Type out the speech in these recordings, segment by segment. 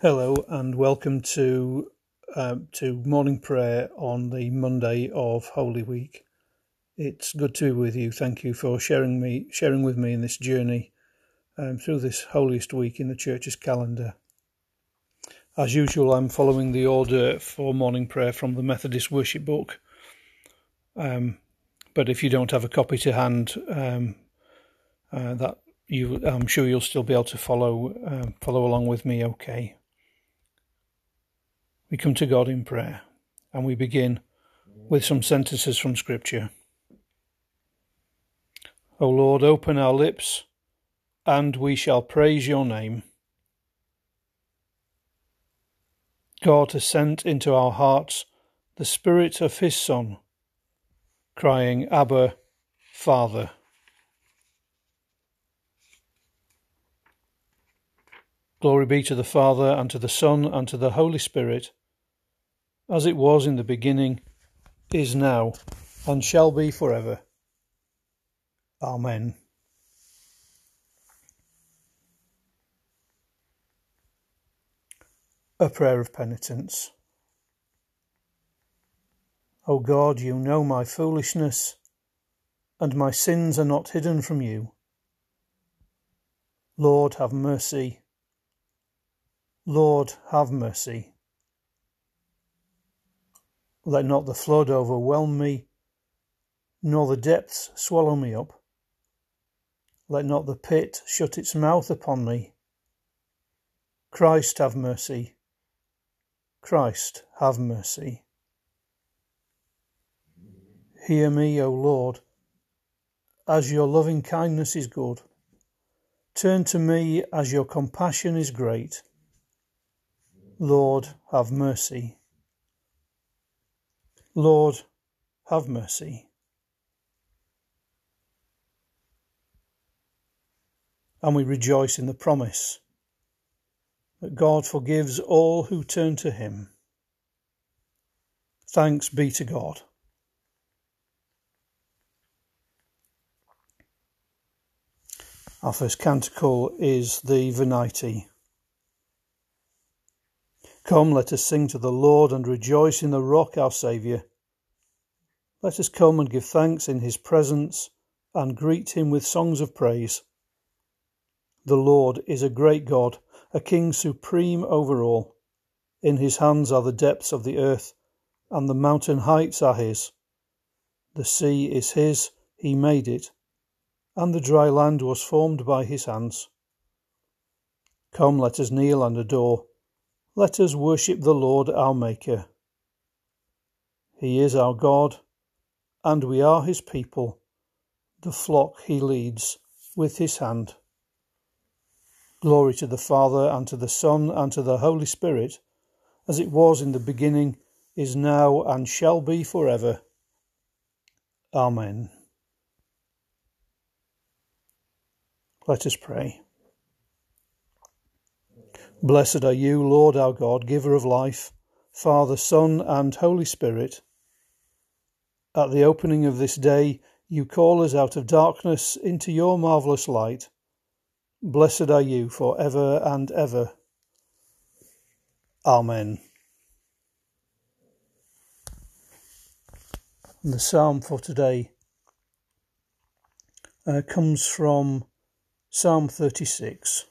Hello and welcome to uh, to morning prayer on the Monday of Holy Week. It's good to be with you. Thank you for sharing me sharing with me in this journey um, through this holiest week in the church's calendar. As usual, I'm following the order for morning prayer from the Methodist Worship Book. Um, but if you don't have a copy to hand, um, uh, that you, I'm sure you'll still be able to follow uh, follow along with me. Okay we come to God in prayer and we begin with some sentences from Scripture. O Lord, open our lips and we shall praise your name. God has sent into our hearts the Spirit of His Son, crying, Abba, Father. Glory be to the Father, and to the Son, and to the Holy Spirit as it was in the beginning, is now, and shall be forever. Amen. A prayer of penitence. O God, you know my foolishness, and my sins are not hidden from you. Lord, have mercy. Lord, have mercy. Let not the flood overwhelm me, nor the depths swallow me up. Let not the pit shut its mouth upon me. Christ have mercy. Christ have mercy. Hear me, O Lord, as your loving kindness is good. Turn to me as your compassion is great. Lord, have mercy. Lord, have mercy. And we rejoice in the promise that God forgives all who turn to Him. Thanks be to God. Our first canticle is the Venite. Come, let us sing to the Lord and rejoice in the rock, our Saviour. Let us come and give thanks in his presence and greet him with songs of praise. The Lord is a great God, a King supreme over all. In his hands are the depths of the earth, and the mountain heights are his. The sea is his, he made it, and the dry land was formed by his hands. Come, let us kneel and adore. Let us worship the Lord our Maker. He is our God, and we are his people, the flock he leads with his hand. Glory to the Father, and to the Son, and to the Holy Spirit, as it was in the beginning, is now, and shall be for ever. Amen. Let us pray. Blessed are you, Lord our God, giver of life, Father, Son, and Holy Spirit. At the opening of this day, you call us out of darkness into your marvellous light. Blessed are you for ever and ever. Amen. And the psalm for today uh, comes from Psalm 36.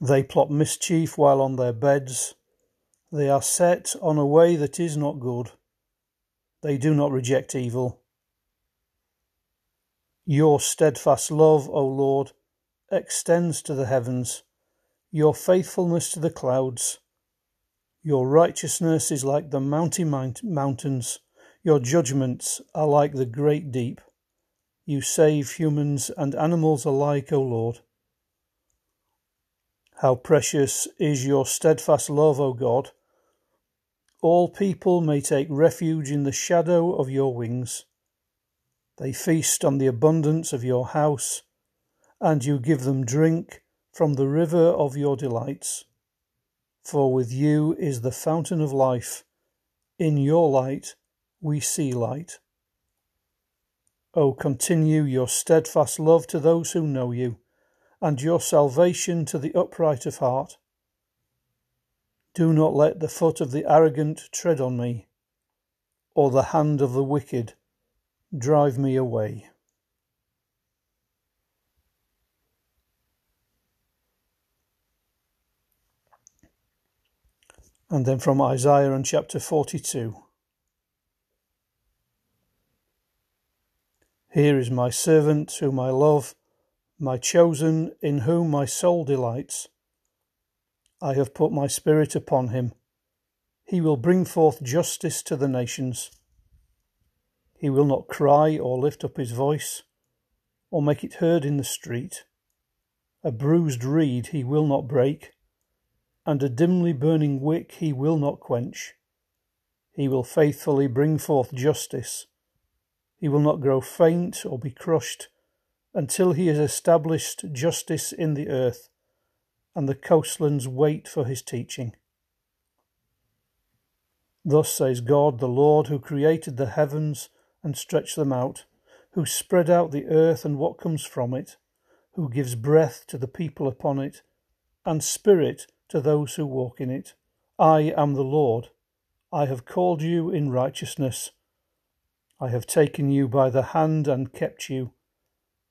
They plot mischief while on their beds. They are set on a way that is not good. They do not reject evil. Your steadfast love, O Lord, extends to the heavens, your faithfulness to the clouds. Your righteousness is like the mountain mountains, your judgments are like the great deep. You save humans and animals alike, O Lord. How precious is your steadfast love, O God! All people may take refuge in the shadow of your wings. They feast on the abundance of your house, and you give them drink from the river of your delights. For with you is the fountain of life. In your light we see light. O continue your steadfast love to those who know you, and your salvation to the upright of heart. Do not let the foot of the arrogant tread on me, or the hand of the wicked drive me away. And then from Isaiah and chapter 42. Here is my servant whom I love, my chosen in whom my soul delights. I have put my spirit upon him. He will bring forth justice to the nations. He will not cry or lift up his voice, or make it heard in the street. A bruised reed he will not break, and a dimly burning wick he will not quench. He will faithfully bring forth justice. He will not grow faint or be crushed until he has established justice in the earth, and the coastlands wait for his teaching. Thus says God, the Lord, who created the heavens and stretched them out, who spread out the earth and what comes from it, who gives breath to the people upon it, and spirit to those who walk in it. I am the Lord. I have called you in righteousness. I have taken you by the hand and kept you.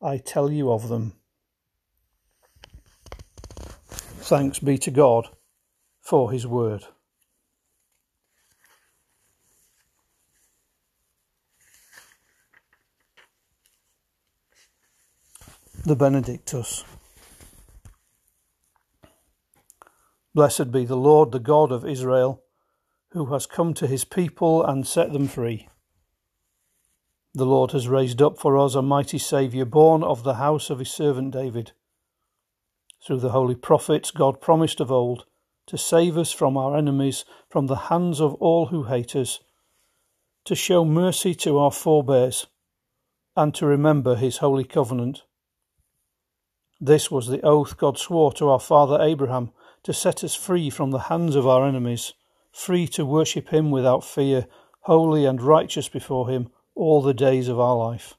I tell you of them. Thanks be to God for his word. The Benedictus. Blessed be the Lord, the God of Israel, who has come to his people and set them free. The Lord has raised up for us a mighty Saviour, born of the house of his servant David. Through the holy prophets, God promised of old to save us from our enemies, from the hands of all who hate us, to show mercy to our forebears, and to remember his holy covenant. This was the oath God swore to our father Abraham to set us free from the hands of our enemies, free to worship Him without fear, holy and righteous before Him all the days of our life.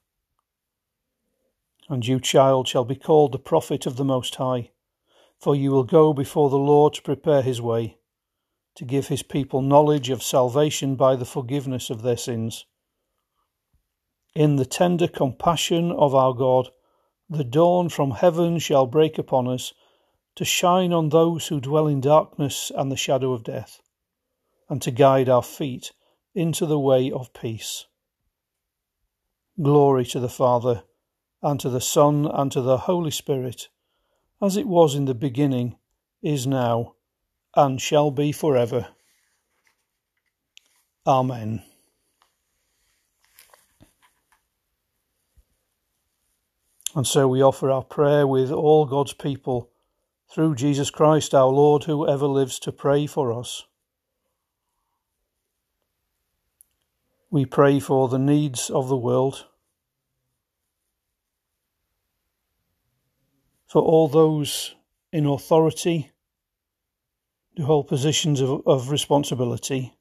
And you, child, shall be called the prophet of the Most High, for you will go before the Lord to prepare His way, to give His people knowledge of salvation by the forgiveness of their sins. In the tender compassion of our God, the dawn from heaven shall break upon us to shine on those who dwell in darkness and the shadow of death, and to guide our feet into the way of peace. Glory to the Father, and to the Son, and to the Holy Spirit, as it was in the beginning, is now, and shall be for ever. Amen. And so we offer our prayer with all God's people through Jesus Christ our Lord, who ever lives to pray for us. We pray for the needs of the world, for all those in authority who hold positions of, of responsibility.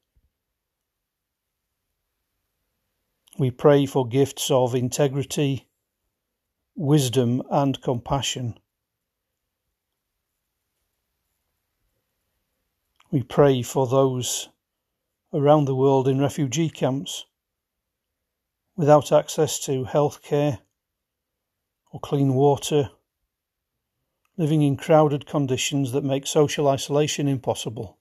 We pray for gifts of integrity, wisdom, and compassion. We pray for those around the world in refugee camps without access to health care or clean water, living in crowded conditions that make social isolation impossible.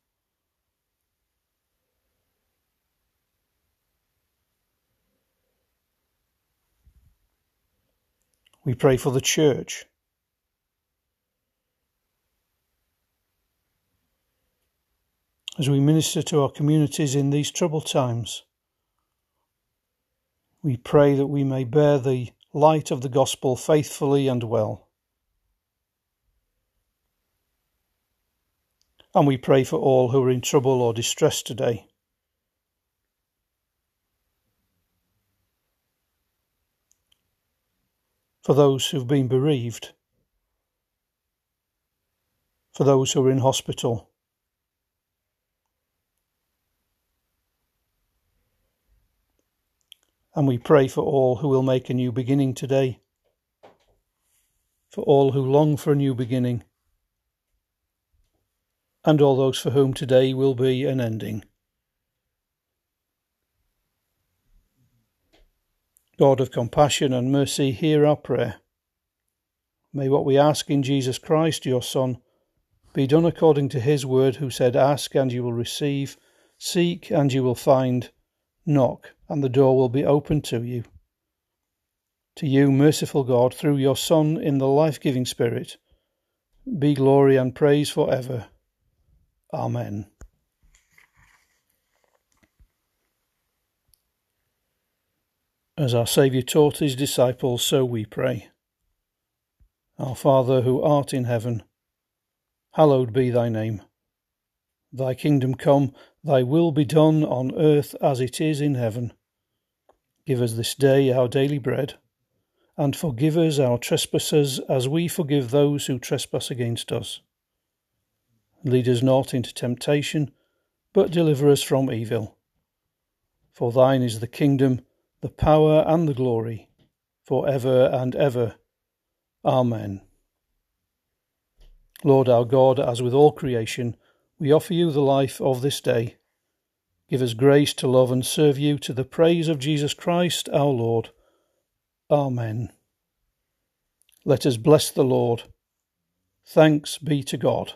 We pray for the church as we minister to our communities in these troubled times. We pray that we may bear the light of the gospel faithfully and well. And we pray for all who are in trouble or distress today. For those who've been bereaved, for those who are in hospital, and we pray for all who will make a new beginning today, for all who long for a new beginning, and all those for whom today will be an ending. God of compassion and mercy, hear our prayer. May what we ask in Jesus Christ, your Son, be done according to his word, who said, Ask and you will receive, seek and you will find Knock, and the door will be opened to you. To you, merciful God, through your Son in the life giving Spirit, be glory and praise for ever. Amen. As our Saviour taught his disciples, so we pray. Our Father who art in heaven, hallowed be thy name. Thy kingdom come, thy will be done on earth as it is in heaven. Give us this day our daily bread, and forgive us our trespasses as we forgive those who trespass against us. Lead us not into temptation, but deliver us from evil. For thine is the kingdom, the power, and the glory, for ever and ever. Amen. Lord our God, as with all creation, we offer you the life of this day. Give us grace to love and serve you to the praise of Jesus Christ our Lord. Amen. Let us bless the Lord. Thanks be to God.